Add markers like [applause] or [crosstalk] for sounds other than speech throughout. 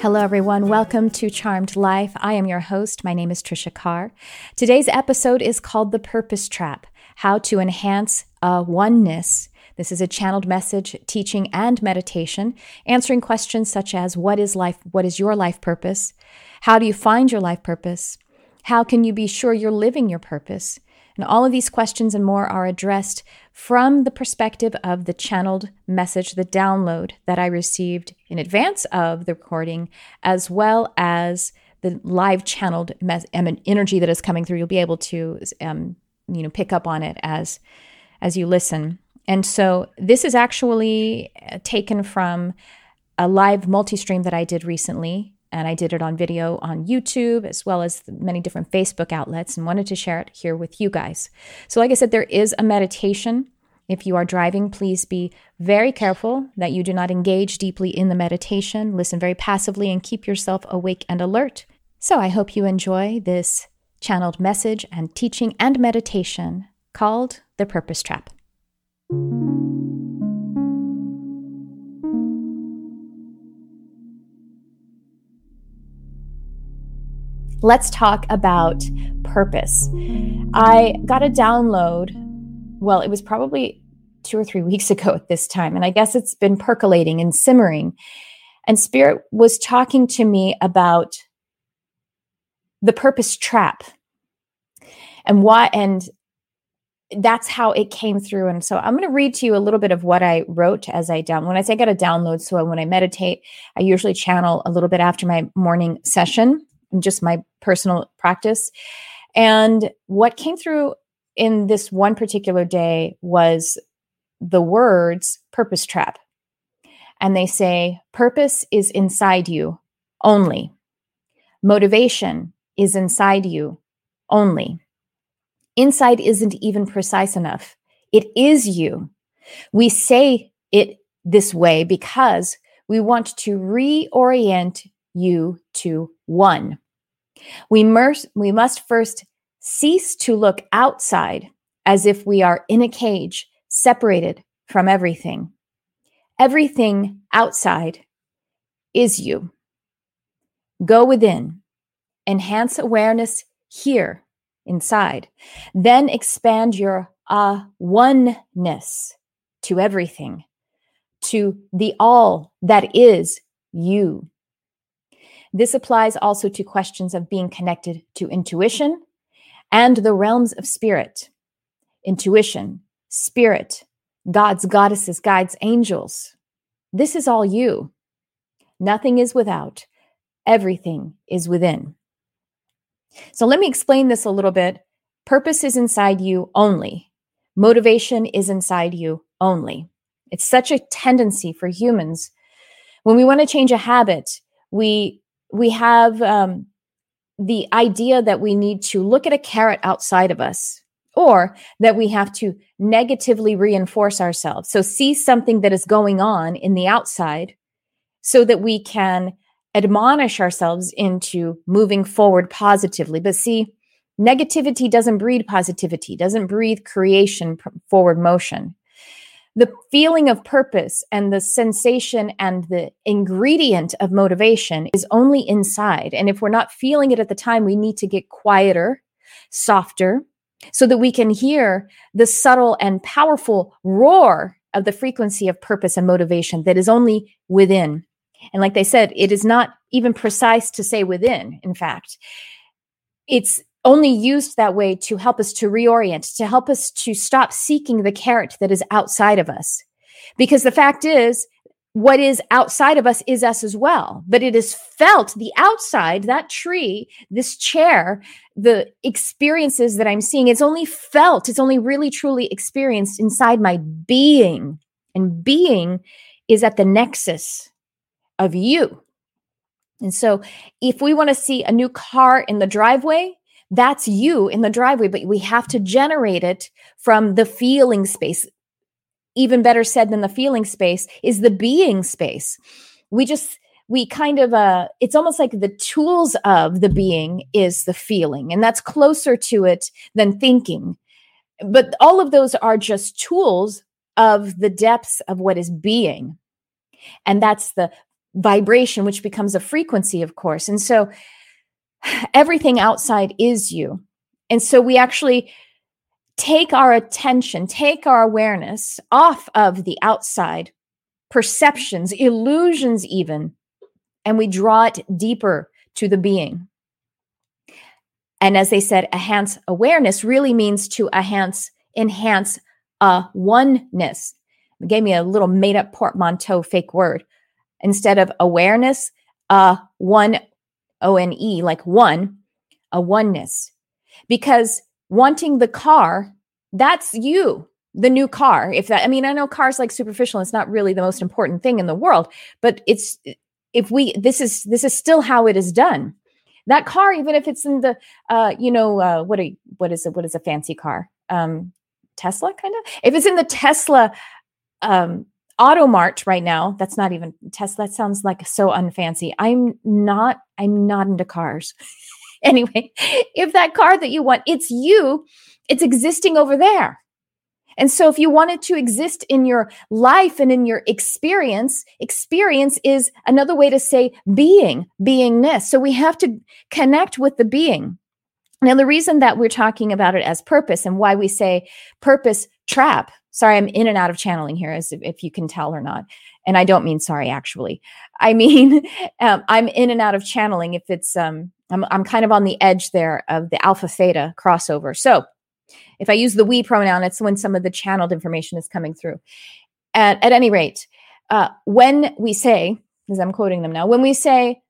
Hello, everyone. Welcome to Charmed Life. I am your host. My name is Trisha Carr. Today's episode is called The Purpose Trap How to Enhance a Oneness. This is a channeled message, teaching, and meditation, answering questions such as What is life? What is your life purpose? How do you find your life purpose? How can you be sure you're living your purpose? And all of these questions and more are addressed from the perspective of the channeled message, the download that I received in advance of the recording, as well as the live channeled energy that is coming through. You'll be able to, um, you know, pick up on it as as you listen. And so this is actually uh, taken from a live multi-stream that I did recently and I did it on video on YouTube as well as many different Facebook outlets and wanted to share it here with you guys. So, like I said, there is a meditation. If you are driving, please be very careful that you do not engage deeply in the meditation. Listen very passively and keep yourself awake and alert. So, I hope you enjoy this channeled message and teaching and meditation called The Purpose Trap. Let's talk about purpose. I got a download, well, it was probably two or three [laughs] weeks ago at this time, and I guess it's been percolating and simmering. And Spirit was talking to me about the purpose trap and why, and that's how it came through. And so I'm going to read to you a little bit of what I wrote as I down. When I say I got a download, so when I meditate, I usually channel a little bit after my morning session just my personal practice. And what came through in this one particular day was the words purpose trap. And they say, purpose is inside you only. Motivation is inside you only. Inside isn't even precise enough. It is you. We say it this way because we want to reorient you to one. We, must, we must first cease to look outside as if we are in a cage, separated from everything. Everything outside is you. Go within, enhance awareness here inside, then expand your uh, oneness to everything, to the all that is you. This applies also to questions of being connected to intuition and the realms of spirit. Intuition, spirit, gods, goddesses, guides, angels. This is all you. Nothing is without, everything is within. So let me explain this a little bit. Purpose is inside you only, motivation is inside you only. It's such a tendency for humans. When we want to change a habit, we we have um, the idea that we need to look at a carrot outside of us or that we have to negatively reinforce ourselves. So, see something that is going on in the outside so that we can admonish ourselves into moving forward positively. But see, negativity doesn't breed positivity, doesn't breathe creation, forward motion the feeling of purpose and the sensation and the ingredient of motivation is only inside. And if we're not feeling it at the time, we need to get quieter, softer, so that we can hear the subtle and powerful roar of the frequency of purpose and motivation that is only within. And like they said, it is not even precise to say within, in fact. It's only used that way to help us to reorient, to help us to stop seeking the carrot that is outside of us. Because the fact is, what is outside of us is us as well. But it is felt the outside, that tree, this chair, the experiences that I'm seeing, it's only felt, it's only really truly experienced inside my being. And being is at the nexus of you. And so if we want to see a new car in the driveway, that's you in the driveway, but we have to generate it from the feeling space. Even better said than the feeling space is the being space. We just, we kind of, uh, it's almost like the tools of the being is the feeling, and that's closer to it than thinking. But all of those are just tools of the depths of what is being. And that's the vibration, which becomes a frequency, of course. And so [sighs] everything outside is you. And so we actually take our attention, take our awareness off of the outside perceptions, illusions, even, and we draw it deeper to the being. And as they said, enhance awareness really means to enhance, enhance a oneness. It gave me a little made up portmanteau fake word. Instead of awareness, a one, O N E, like one, a oneness. Because wanting the car, that's you, the new car. If that, I mean, I know cars like superficial, it's not really the most important thing in the world, but it's, if we, this is, this is still how it is done. That car, even if it's in the, uh, you know, uh, what a, what is it? What is a fancy car? Um, Tesla, kind of. If it's in the Tesla um, Automart right now, that's not even Tesla. That sounds like so unfancy. I'm not. I'm not into cars. [laughs] anyway, if that car that you want, it's you. It's existing over there. And so, if you wanted to exist in your life and in your experience, experience is another way to say being, beingness. So, we have to connect with the being. Now, the reason that we're talking about it as purpose and why we say purpose trap, sorry, I'm in and out of channeling here, as if you can tell or not. And I don't mean sorry, actually. [laughs] I mean, um, I'm in and out of channeling if it's, um, I'm, I'm kind of on the edge there of the alpha theta crossover. So if I use the we pronoun, it's when some of the channeled information is coming through. At, at any rate, uh, when we say, as I'm quoting them now, when we say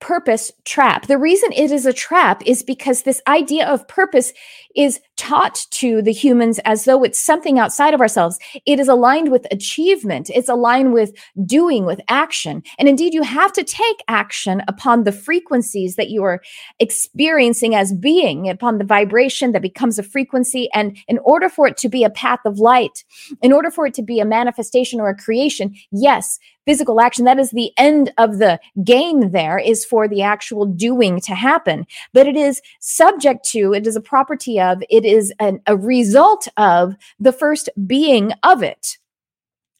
purpose trap. The reason it is a trap is because this idea of purpose is taught to the humans as though it's something outside of ourselves. It is aligned with achievement. It's aligned with doing, with action. And indeed, you have to take action upon the frequencies that you are experiencing as being, upon the vibration that becomes a frequency. And in order for it to be a path of light, in order for it to be a manifestation or a creation, yes, physical action that is the end of the game there is for the actual doing to happen. But it is subject to it is a property of it is an, a result of the first being of it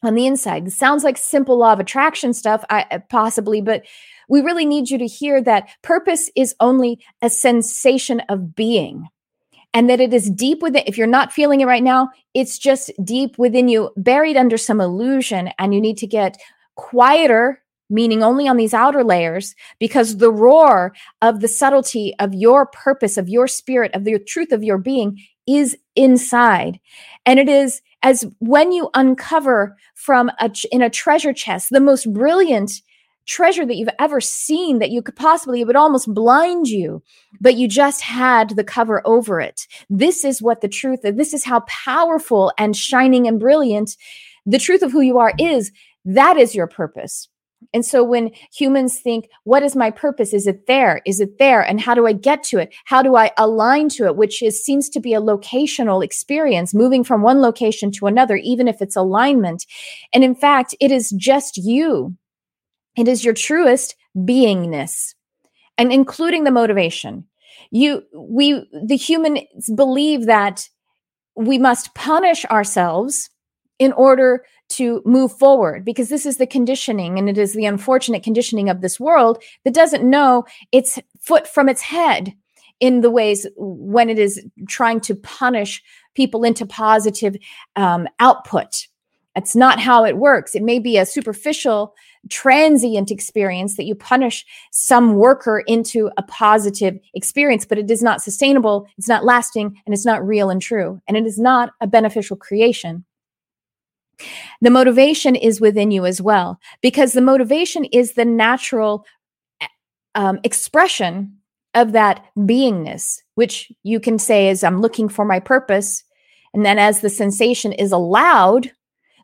on the inside. Sounds like simple law of attraction stuff I, uh, possibly but we really need you to hear that purpose is only a sensation of being and that it is deep within if you're not feeling it right now it's just deep within you buried under some illusion and you need to get quieter meaning only on these outer layers, because the roar of the subtlety of your purpose, of your spirit, of the truth of your being is inside. And it is as when you uncover from a, in a treasure chest, the most brilliant treasure that you've ever seen that you could possibly, it would almost blind you, but you just had the cover over it. This is what the truth, this is how powerful and shining and brilliant the truth of who you are is that is your purpose. And so when humans think, what is my purpose? Is it there? Is it there? And how do I get to it? How do I align to it? Which is seems to be a locational experience, moving from one location to another, even if it's alignment. And in fact, it is just you. It is your truest beingness and including the motivation. You, we, the humans believe that we must punish ourselves in order to move forward because this is the conditioning and it is the unfortunate conditioning of this world that doesn't know its foot from its head in the ways when it is trying to punish people into positive um, output. That's not how it works. It may be a superficial, transient experience that you punish some worker into a positive experience, but it is not sustainable, it's not lasting, and it's not real and true. And it is not a beneficial creation. The motivation is within you as well, because the motivation is the natural um, expression of that beingness, which you can say is, I'm looking for my purpose. And then as the sensation is allowed,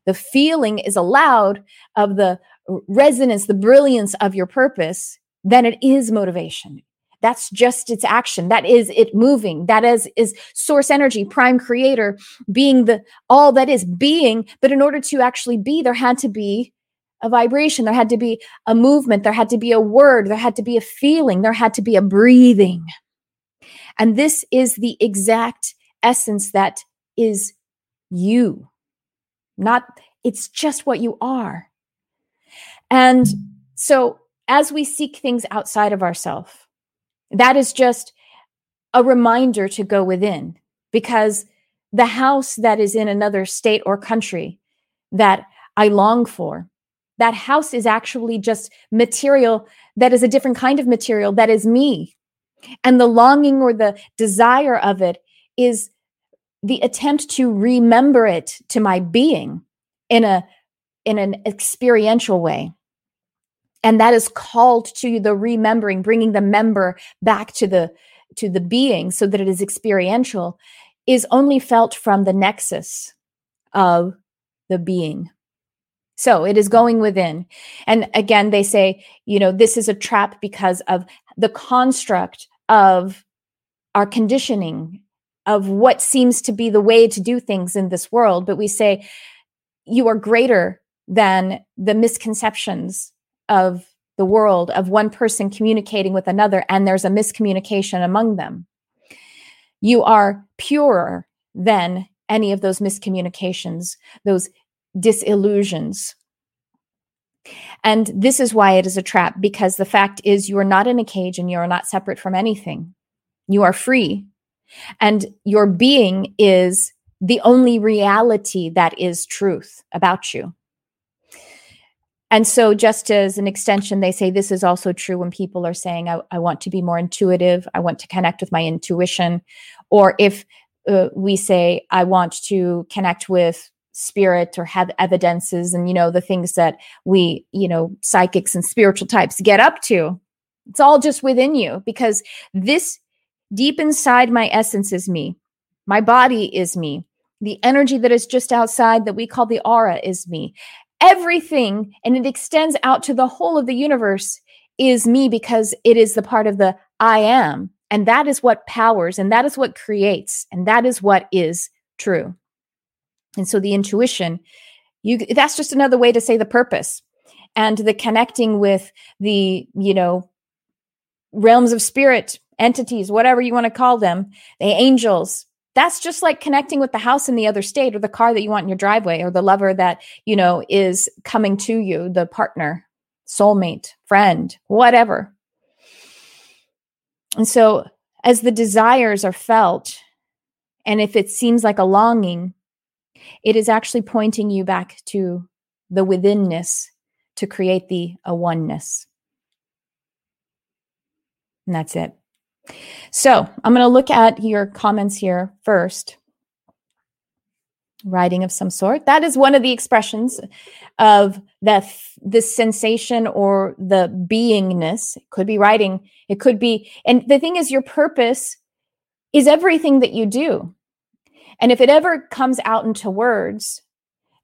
the feeling is allowed of the resonance, the brilliance of your purpose, then it is motivation. That's just its action. That is it moving. That is is source energy, prime creator, being the all that is being. But in order to actually be, there had to be a vibration. There had to be a movement. There had to be a word. There had to be a feeling. There had to be a breathing. And this is the exact essence that is you. Not, it's just what you are. And So, as we seek things outside of ourselves, that is just a reminder to go within because the house that is in another state or country that I long for, that house is actually just material that is a different kind of material that is me. And the longing or the desire of it is the attempt to remember it to my being in a in an experiential way and that is called to the remembering bringing the member back to the to the being so that it is experiential is only felt from the nexus of the being. So it is going within. And again they say you know this is a trap because of the construct of our conditioning of what seems to be the way to do things in this world. But we say you are greater than the misconceptions of the world of one person communicating with another and there's a miscommunication among them. You are purer than any of those miscommunications, those disillusions. And this is why it is a trap because the fact is you are not in a cage and you are not separate from anything. You are free. And your being is the only reality that is truth about you. And so, just as an extension, they say this is also true when people are saying, I, I want to be more intuitive, I want to connect with my intuition. Or if uh, we say, I want to connect with spirit or have evidences and, you know, the things that we, you know, psychics and spiritual types get up to. It's all just within you because this deep inside my essence is me. My body is me. The energy that is just outside that we call the aura is me everything and it extends out to the whole of the universe is me because it is the part of the I am. And that is what powers and that is what creates and that is what is true. And so the intuition, you that's just another way to say the purpose and the connecting with the, you know, realms of spirit, entities, whatever you want to call them, the angels, that's just like connecting with the house in the other state or the car that you want in your driveway or the lover that you know is coming to you the partner soulmate friend whatever. And so as the desires are felt and if it seems like a longing it is actually pointing you back to the withinness to create the a oneness. And that's it so I'm going to look at your comments here first. Writing of some sort. That is one of the expressions of the this sensation or the beingness. It could be writing. It could be, and the thing is, your purpose is everything that you do. And if it ever comes out into words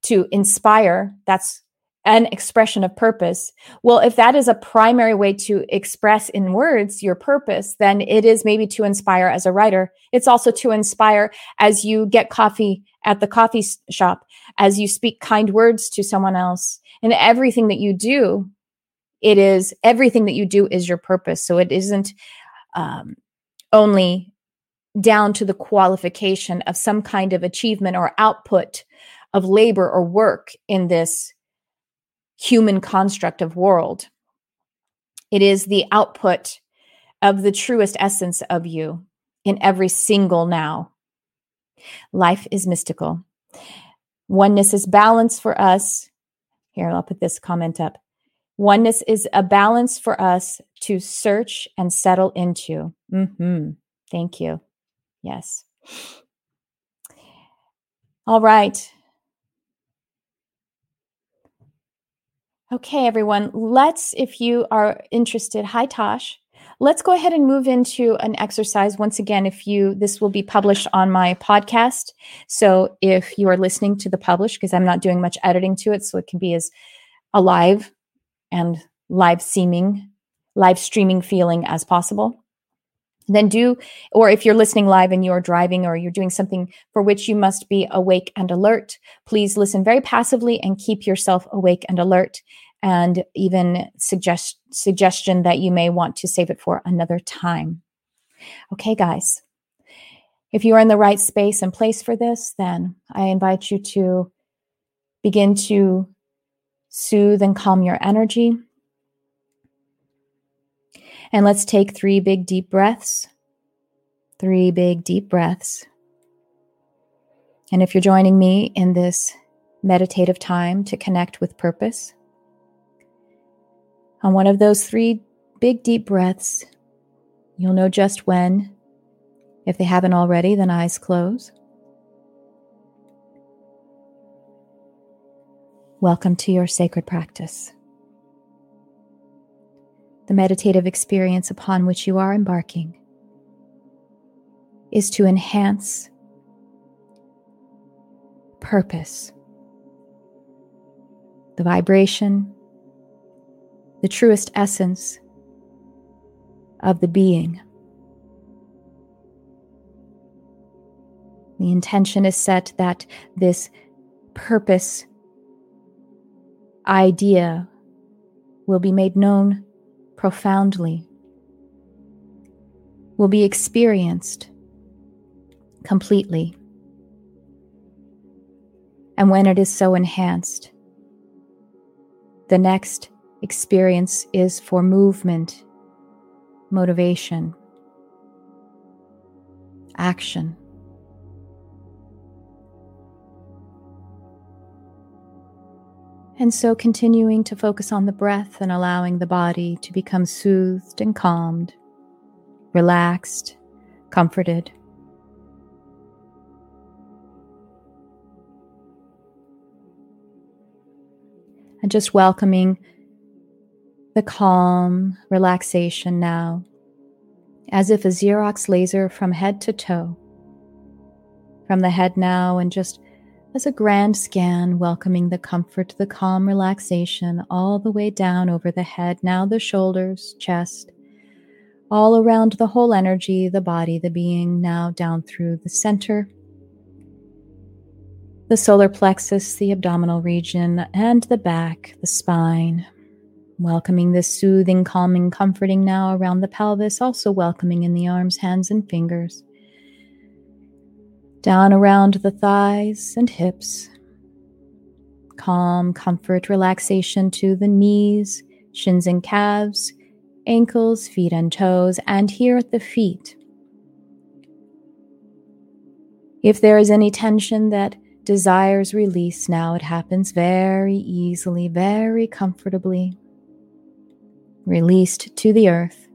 to inspire, that's an expression of purpose. Well, if that is a primary way to express in words your purpose, then it is maybe to inspire as a writer. It's also to inspire as you get coffee at the coffee shop, as you speak kind words to someone else. And everything that you do, it is everything that you do is your purpose. So it isn't um, only down to the qualification of some kind of achievement or output of labor or work in this human construct of world. It is the output of the truest essence of you in every single now. Life is mystical. Oneness is balance for us. Here, I'll put this comment up. Oneness is a balance for us to search and settle into. Mm-hmm. Thank you. Yes. All right. Okay, everyone, let's, if you are interested, hi Tosh. Let's go ahead and move into an exercise. Once again, if you, this will be published on my podcast. So if you are listening to the publish, because I'm not doing much editing to it, so it can be as alive and live seeming, live streaming feeling as possible then do or if you're listening live and you're driving or you're doing something for which you must be awake and alert please listen very passively and keep yourself awake and alert and even suggest suggestion that you may want to save it for another time. Okay guys. If you are in the right space and place for this then i invite you to begin to soothe and calm your energy And let's take three big deep breaths. Three big deep breaths. And if you're joining me in this meditative time to connect with purpose, on one of those three big deep breaths, you'll know just when. If they haven't already, then eyes close. Welcome to your sacred practice. The meditative experience upon which you are embarking is to enhance purpose, the vibration, the truest essence of the being. The intention is set that this purpose idea will be made known profoundly, will be experienced completely. And when it is so enhanced, the next experience is for movement, motivation, action. And so continuing to focus on the breath and allowing the body to become soothed and calmed, relaxed, comforted. And just welcoming the calm relaxation now, as if a Xerox laser from head to toe. From the head now, and just as a grand scan, welcoming the comfort, the calm relaxation all the way down over the head, now the shoulders, chest, all around the whole energy, the body, the being, now down through the center, the solar plexus, the abdominal region, and the back, the spine. Welcoming this soothing, calming, comforting now around the pelvis, also welcoming in the arms, hands, and fingers down around the thighs and hips. Calm, comfort, relaxation to the knees, shins and calves, ankles, feet and toes, and here at the feet. If there is any tension that desires release now, it happens very easily, very comfortably, released to the earth.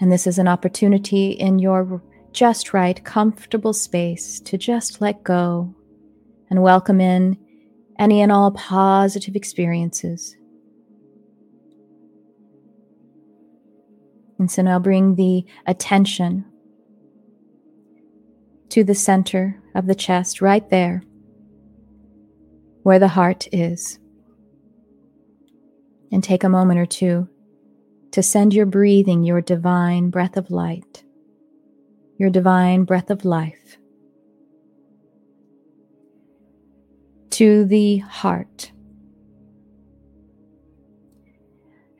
And this is an opportunity in your just right, comfortable space to just let go and welcome in any and all positive experiences. And so now bring the attention to the center of the chest, right there, where the heart is. And take a moment or two to send your breathing your divine breath of light, your divine breath of life to the heart.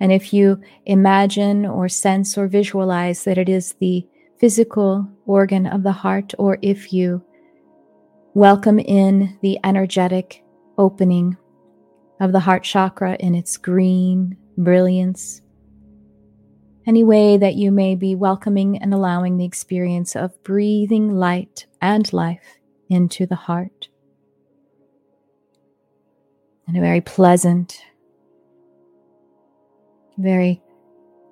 And if you imagine or sense or visualize that it is the physical organ of the heart, or if you welcome in the energetic opening of the heart chakra in its green brilliance, any way that you may be welcoming and allowing the experience of breathing light and life into the heart. In a very pleasant, very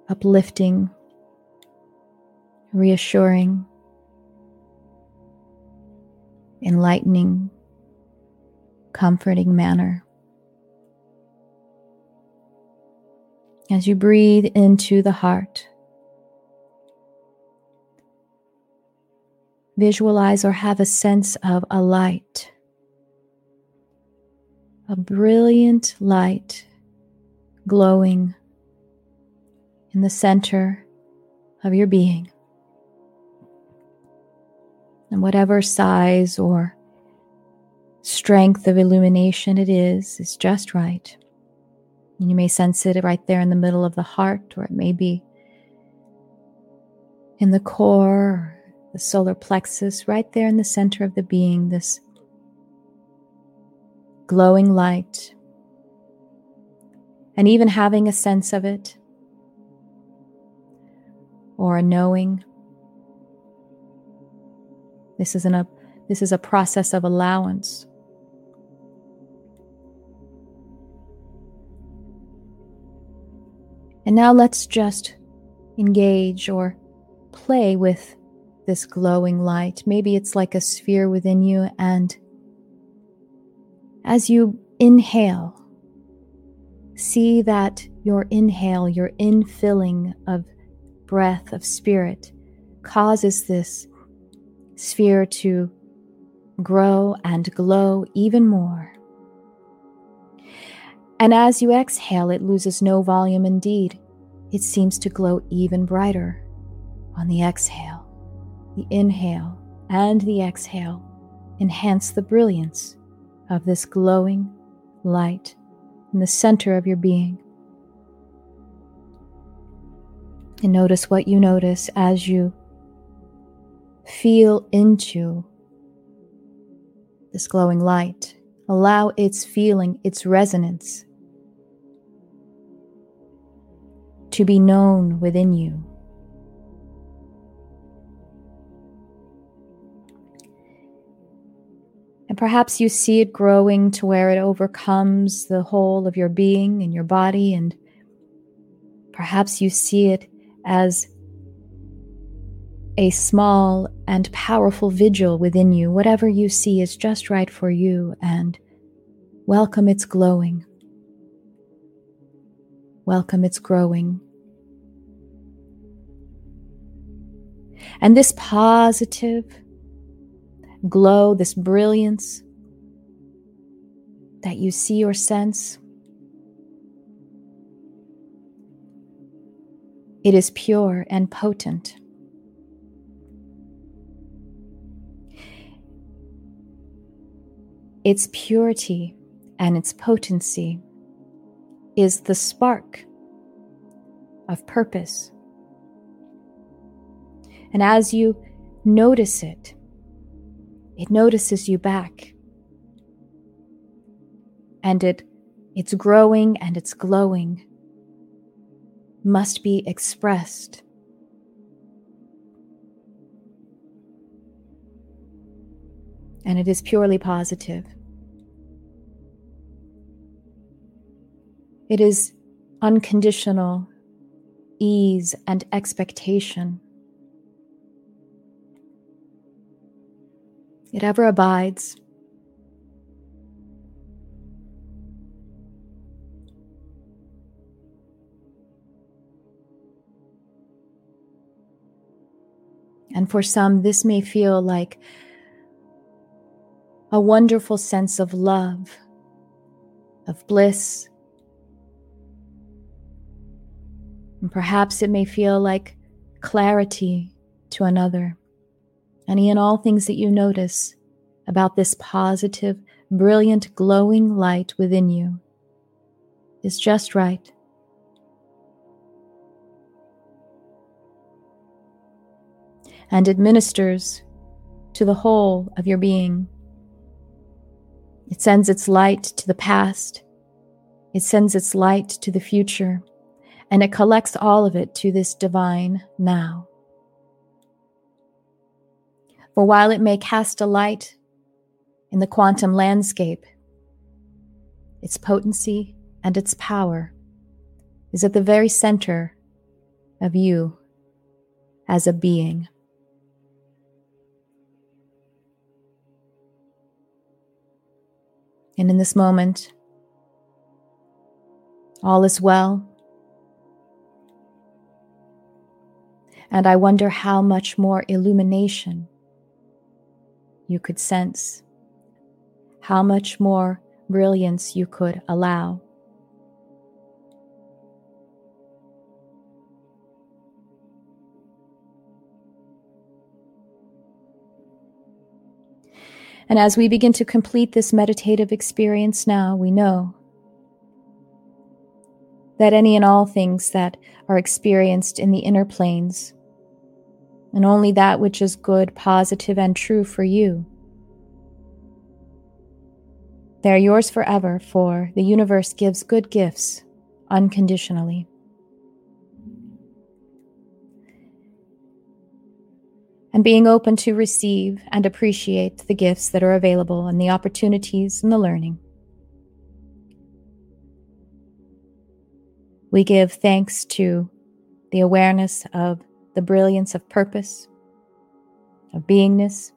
uplifting, reassuring, enlightening, comforting manner. As you breathe into the heart. Visualize or have a sense of a light, a brilliant light glowing in the center of your being. And whatever size or strength of illumination it is, is just right. And you may sense it right there in the middle of the heart, or it may be in the core, the solar plexus, right there in the center of the being, this glowing light and even having a sense of it or a knowing. This is, an, a, this is a process of allowance. And now let's just engage or play with this glowing light. Maybe it's like a sphere within you, and as you inhale, see that your inhale, your infilling of breath, of spirit, causes this sphere to grow and glow even more. And as you exhale, it loses no volume indeed. It seems to glow even brighter on the exhale. The inhale and the exhale enhance the brilliance of this glowing light in the center of your being. And notice what you notice as you feel into this glowing light. Allow its feeling, its resonance to be known within you. And perhaps you see it growing to where it overcomes the whole of your being and your body, and perhaps you see it as a small and powerful vigil within you. Whatever you see is just right for you, and welcome its glowing. Welcome its growing. And this positive glow, this brilliance that you see or sense, it is pure and potent. Its purity and its potency is the spark of purpose. And as you notice it, it notices you back. And it it's growing and it's glowing must be expressed. And it is purely positive. It is unconditional ease and expectation. It ever abides. And for some, this may feel like a wonderful sense of love, of bliss. And perhaps it may feel like clarity to another. And all things that you notice about this positive, brilliant, glowing light within you is just right. And administers to the whole of your being. It sends its light to the past, it sends its light to the future, and it collects all of it to this divine now. For while it may cast a light in the quantum landscape, its potency and its power is at the very center of you as a being. And in this moment, all is well. And I wonder how much more illumination you could sense, how much more brilliance you could allow. And as we begin to complete this meditative experience now, we know that any and all things that are experienced in the inner planes and only that which is good, positive, and true for you. They are yours forever, for the universe gives good gifts unconditionally. And being open to receive and appreciate the gifts that are available and the opportunities and the learning. We give thanks to the awareness of the brilliance of purpose, of beingness.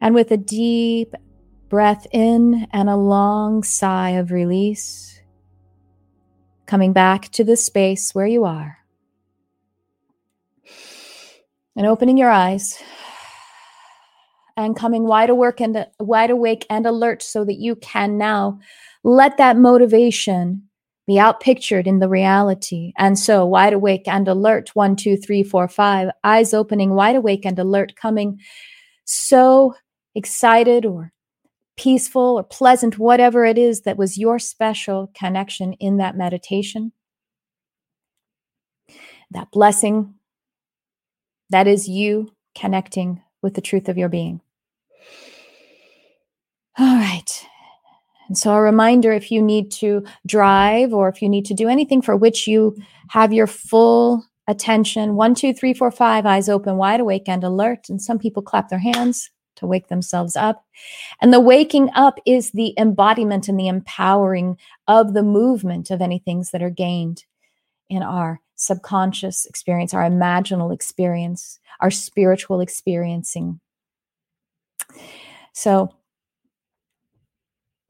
And with a deep breath in and a long sigh of release, coming back to the space where you are. And opening your eyes and coming wide awake and wide awake and alert so that you can now let that motivation be outpictured in the reality. And so, wide awake and alert one, two, three, four, five, eyes opening, wide awake and alert, coming so excited or peaceful or pleasant, whatever it is that was your special connection in that meditation. That blessing, that is you connecting with the truth of your being. All right. And so, a reminder if you need to drive or if you need to do anything for which you have your full attention one, two, three, four, five, eyes open, wide awake, and alert. And some people clap their hands to wake themselves up. And the waking up is the embodiment and the empowering of the movement of any things that are gained in our subconscious experience, our imaginal experience, our spiritual experiencing. So,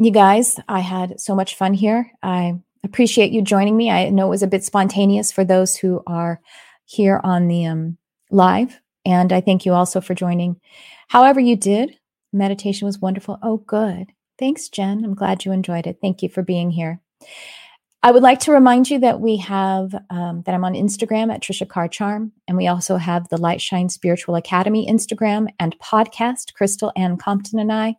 you guys, I had so much fun here. I appreciate you joining me. I know it was a bit spontaneous for those who are here on the um, live. And I thank you also for joining. However, you did, meditation was wonderful. Oh, good. Thanks, Jen. I'm glad you enjoyed it. Thank you for being here. I would like to remind you that we have um, that I'm on Instagram at Trisha Carr Charm, and we also have the Light Shine Spiritual Academy Instagram and podcast. Crystal Ann Compton and I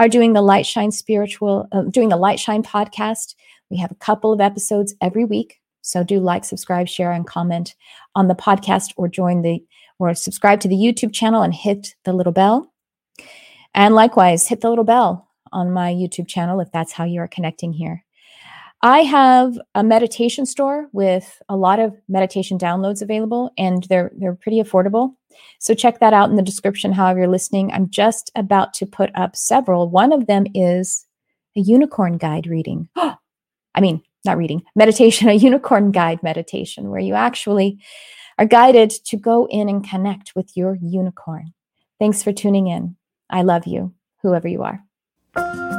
are doing the Light Shine Spiritual, uh, doing the Light Shine podcast. We have a couple of episodes every week. So do like, subscribe, share, and comment on the podcast or join the, or subscribe to the YouTube channel and hit the little bell. And likewise, hit the little bell on my YouTube channel if that's how you are connecting here. I have a meditation store with a lot of meditation downloads available and they're they're pretty affordable. So check that out in the description however you're listening. I'm just about to put up several. One of them is a unicorn guide reading. [gasps] I mean, not reading, meditation, a unicorn guide meditation where you actually are guided to go in and connect with your unicorn. Thanks for tuning in. I love you, whoever you are.